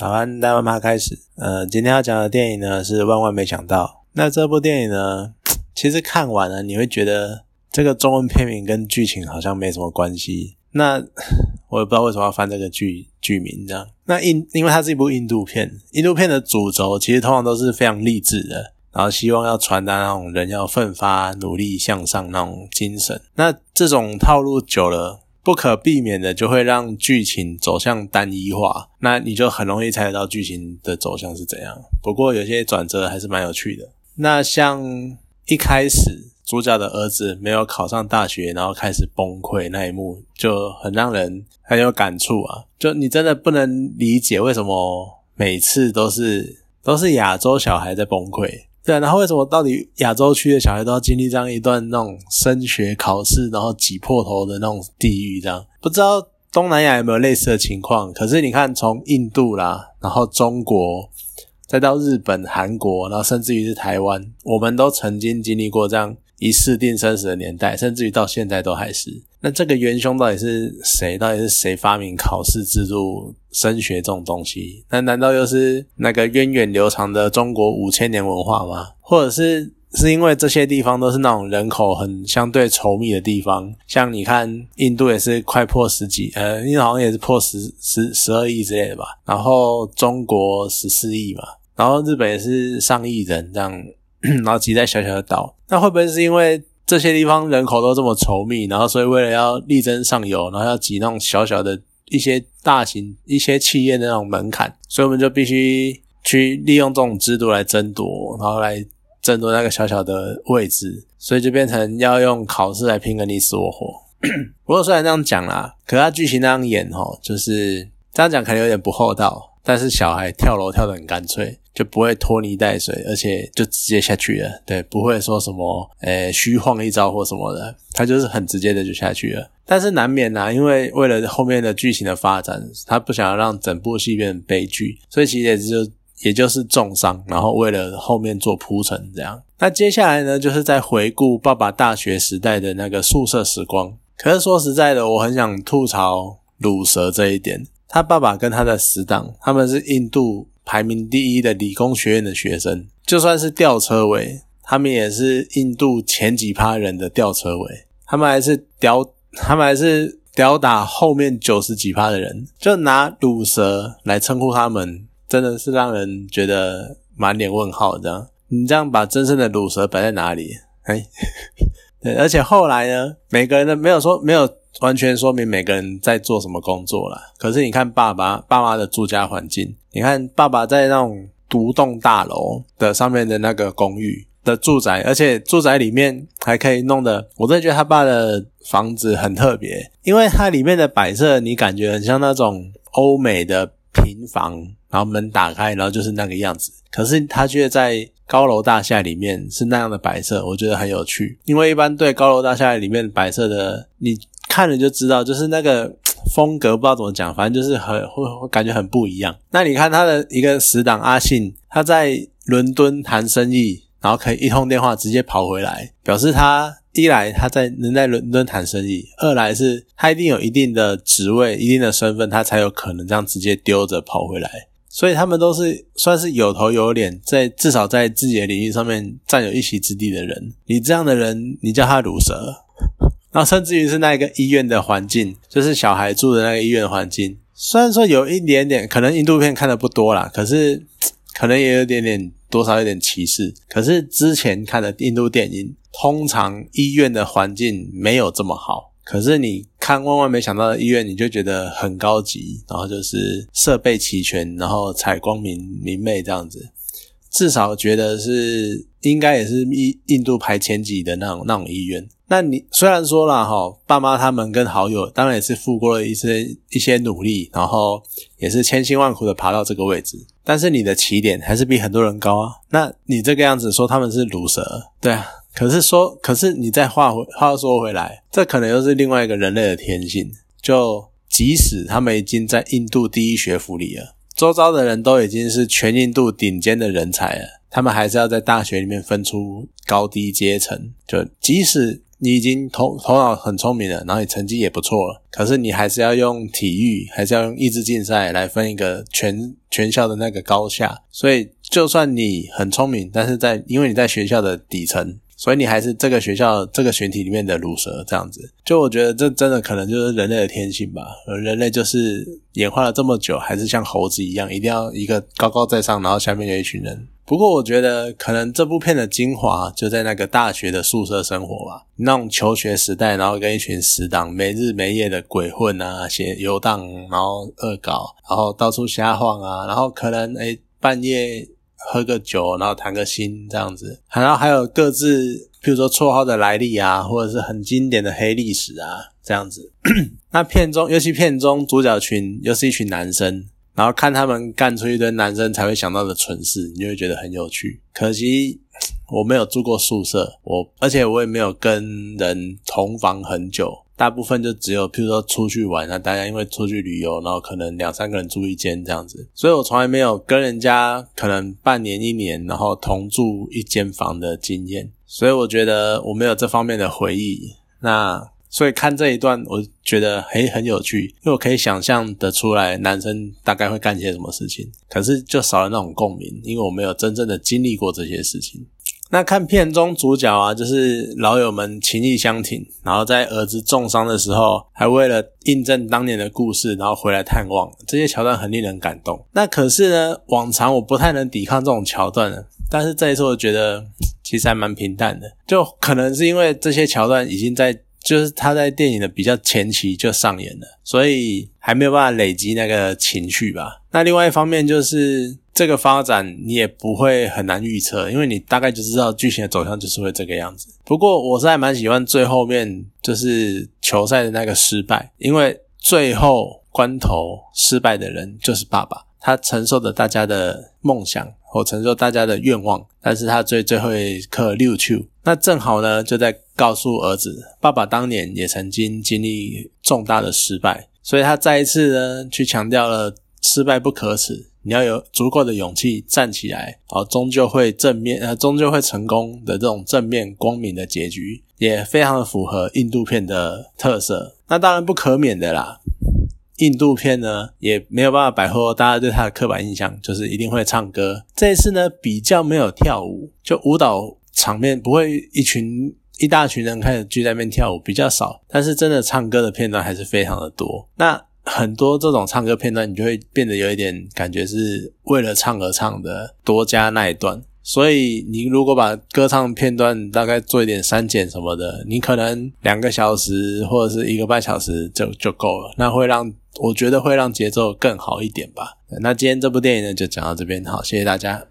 早安，大妈妈开始。呃，今天要讲的电影呢是《万万没想到》。那这部电影呢，其实看完了你会觉得这个中文片名跟剧情好像没什么关系。那 我也不知道为什么要翻这个剧剧名这样。那印，因为它是一部印度片，印度片的主轴其实通常都是非常励志的，然后希望要传达那种人要奋发、努力向上那种精神。那这种套路久了。不可避免的就会让剧情走向单一化，那你就很容易猜得到剧情的走向是怎样。不过有些转折还是蛮有趣的。那像一开始主角的儿子没有考上大学，然后开始崩溃那一幕，就很让人很有感触啊！就你真的不能理解为什么每次都是都是亚洲小孩在崩溃。对，然后为什么到底亚洲区的小孩都要经历这样一段那种升学考试，然后挤破头的那种地狱？这样不知道东南亚有没有类似的情况？可是你看，从印度啦，然后中国，再到日本、韩国，然后甚至于是台湾，我们都曾经经历过这样一试定生死的年代，甚至于到现在都还是。那这个元凶到底是谁？到底是谁发明考试制度、升学这种东西？那难道又是那个源远流长的中国五千年文化吗？或者是是因为这些地方都是那种人口很相对稠密的地方？像你看，印度也是快破十几，呃，印度好像也是破十十十二亿之类的吧。然后中国十四亿嘛，然后日本也是上亿人这样，然后挤在小小的岛。那会不会是因为？这些地方人口都这么稠密，然后所以为了要力争上游，然后要挤那种小小的一些大型一些企业的那种门槛，所以我们就必须去利用这种制度来争夺，然后来争夺那个小小的位置，所以就变成要用考试来拼个你死我活。不过虽然这样讲啦，可他剧情那样演哦，就是这样讲可能有点不厚道，但是小孩跳楼跳得很干脆。就不会拖泥带水，而且就直接下去了。对，不会说什么诶虚晃一招或什么的，他就是很直接的就下去了。但是难免呐，因为为了后面的剧情的发展，他不想要让整部戏变成悲剧，所以其实也就也就是重伤，然后为了后面做铺陈这样。那接下来呢，就是在回顾爸爸大学时代的那个宿舍时光。可是说实在的，我很想吐槽鲁蛇这一点。他爸爸跟他的死党，他们是印度。排名第一的理工学院的学生，就算是吊车尾，他们也是印度前几趴人的吊车尾，他们还是吊，他们还是吊打后面九十几趴的人，就拿乳蛇来称呼他们，真的是让人觉得满脸问号。这样，你这样把真正的乳蛇摆在哪里？哎，对，而且后来呢，每个人的没有说没有。完全说明每个人在做什么工作了。可是你看爸爸、爸妈的住家环境，你看爸爸在那种独栋大楼的上面的那个公寓的住宅，而且住宅里面还可以弄的，我真的觉得他爸的房子很特别，因为它里面的摆设，你感觉很像那种欧美的平房，然后门打开，然后就是那个样子。可是他却在高楼大厦里面是那样的摆设，我觉得很有趣。因为一般对高楼大厦里面摆设的你。看了就知道，就是那个 风格不知道怎么讲，反正就是很会会感觉很不一样。那你看他的一个死党阿信，他在伦敦谈生意，然后可以一通电话直接跑回来，表示他一来他在能在伦敦谈生意，二来是他一定有一定的职位、一定的身份，他才有可能这样直接丢着跑回来。所以他们都是算是有头有脸，在至少在自己的领域上面占有一席之地的人。你这样的人，你叫他乳蛇？那甚至于是那个医院的环境，就是小孩住的那个医院环境，虽然说有一点点可能印度片看的不多啦，可是 可能也有点点多少有点歧视。可是之前看的印度电影，通常医院的环境没有这么好。可是你看万万没想到的医院，你就觉得很高级，然后就是设备齐全，然后采光明明媚这样子，至少觉得是应该也是印印度排前几的那种那种医院。那你虽然说了哈，爸妈他们跟好友当然也是付过了一些一些努力，然后也是千辛万苦的爬到这个位置，但是你的起点还是比很多人高啊。那你这个样子说他们是毒蛇，对啊。可是说，可是你再话回话说回来，这可能又是另外一个人类的天性。就即使他们已经在印度第一学府里了，周遭的人都已经是全印度顶尖的人才了，他们还是要在大学里面分出高低阶层。就即使你已经头头脑很聪明了，然后你成绩也不错了，可是你还是要用体育，还是要用意志竞赛来分一个全全校的那个高下。所以，就算你很聪明，但是在因为你在学校的底层。所以你还是这个学校这个群体里面的乳蛇这样子，就我觉得这真的可能就是人类的天性吧。人类就是演化了这么久，还是像猴子一样，一定要一个高高在上，然后下面有一群人。不过我觉得可能这部片的精华就在那个大学的宿舍生活吧，那种求学时代，然后跟一群死党没日没夜的鬼混啊，写游荡，然后恶搞，然后到处瞎晃啊，然后可能诶半夜。喝个酒，然后谈个心这样子，然后还有各自，譬如说绰号的来历啊，或者是很经典的黑历史啊，这样子。那片中，尤其片中主角群又是一群男生，然后看他们干出一堆男生才会想到的蠢事，你就会觉得很有趣。可惜我没有住过宿舍，我而且我也没有跟人同房很久。大部分就只有，譬如说出去玩那大家因为出去旅游，然后可能两三个人住一间这样子，所以我从来没有跟人家可能半年一年，然后同住一间房的经验，所以我觉得我没有这方面的回忆。那所以看这一段，我觉得很很有趣，因为我可以想象得出来男生大概会干些什么事情，可是就少了那种共鸣，因为我没有真正的经历过这些事情。那看片中主角啊，就是老友们情义相挺，然后在儿子重伤的时候，还为了印证当年的故事，然后回来探望，这些桥段很令人感动。那可是呢，往常我不太能抵抗这种桥段的，但是这一次我觉得其实还蛮平淡的，就可能是因为这些桥段已经在。就是他在电影的比较前期就上演了，所以还没有办法累积那个情绪吧。那另外一方面就是这个发展你也不会很难预测，因为你大概就知道剧情的走向就是会这个样子。不过我是还蛮喜欢最后面就是球赛的那个失败，因为最后关头失败的人就是爸爸，他承受着大家的梦想或承受大家的愿望，但是他最最后一刻溜去。那正好呢，就在。告诉儿子，爸爸当年也曾经经历重大的失败，所以他再一次呢去强调了失败不可耻，你要有足够的勇气站起来，哦，终究会正面呃，终究会成功的这种正面光明的结局，也非常的符合印度片的特色。那当然不可免的啦，印度片呢也没有办法摆脱大家对他的刻板印象，就是一定会唱歌。这一次呢比较没有跳舞，就舞蹈场面不会一群。一大群人开始聚在那边跳舞比较少，但是真的唱歌的片段还是非常的多。那很多这种唱歌片段，你就会变得有一点感觉是为了唱而唱的，多加那一段。所以你如果把歌唱片段大概做一点删减什么的，你可能两个小时或者是一个半小时就就够了。那会让我觉得会让节奏更好一点吧。那今天这部电影呢就讲到这边，好，谢谢大家。